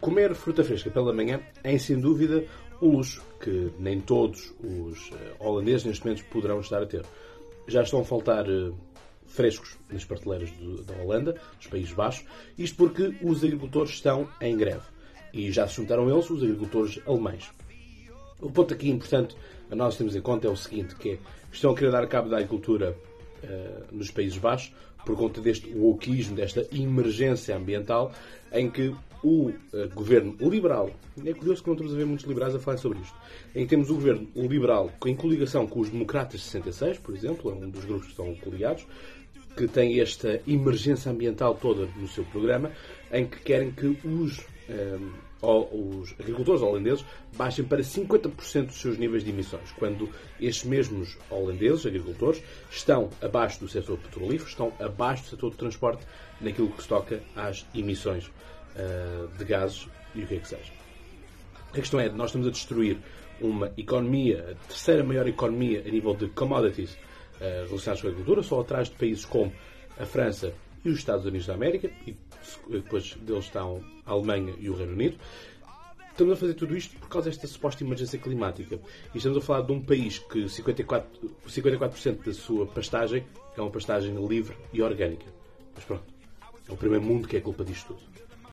comer fruta fresca pela manhã é, sem dúvida, um luxo que nem todos os eh, holandeses neste momento poderão estar a ter. Já estão a faltar eh, frescos nas prateleiras da Holanda, dos Países Baixos, isto porque os agricultores estão em greve. E já se juntaram eles os agricultores alemães. O ponto aqui importante a nós temos em conta é o seguinte, que é, estão a querer dar cabo da agricultura nos Países Baixos por conta deste wokeismo, desta emergência ambiental, em que o uh, governo liberal, é curioso que não estamos a ver muitos liberais a falar sobre isto, em que temos o governo liberal em coligação com os democratas de 66, por exemplo, é um dos grupos que estão coligados, que tem esta emergência ambiental toda no seu programa, em que querem que os, ehm, os agricultores holandeses baixem para 50% dos seus níveis de emissões, quando estes mesmos holandeses, agricultores, estão abaixo do setor petrolífero, estão abaixo do setor de transporte naquilo que se toca às emissões uh, de gases e o que é que seja. A questão é, nós estamos a destruir uma economia, a terceira maior economia a nível de commodities uh, com a agricultura, só atrás de países como a França e os Estados Unidos da América, e depois deles estão a Alemanha e o Reino Unido. Estamos a fazer tudo isto por causa desta suposta emergência climática. E estamos a falar de um país que 54%, 54 da sua pastagem é uma pastagem livre e orgânica. Mas pronto, é o primeiro mundo que é culpa disto tudo.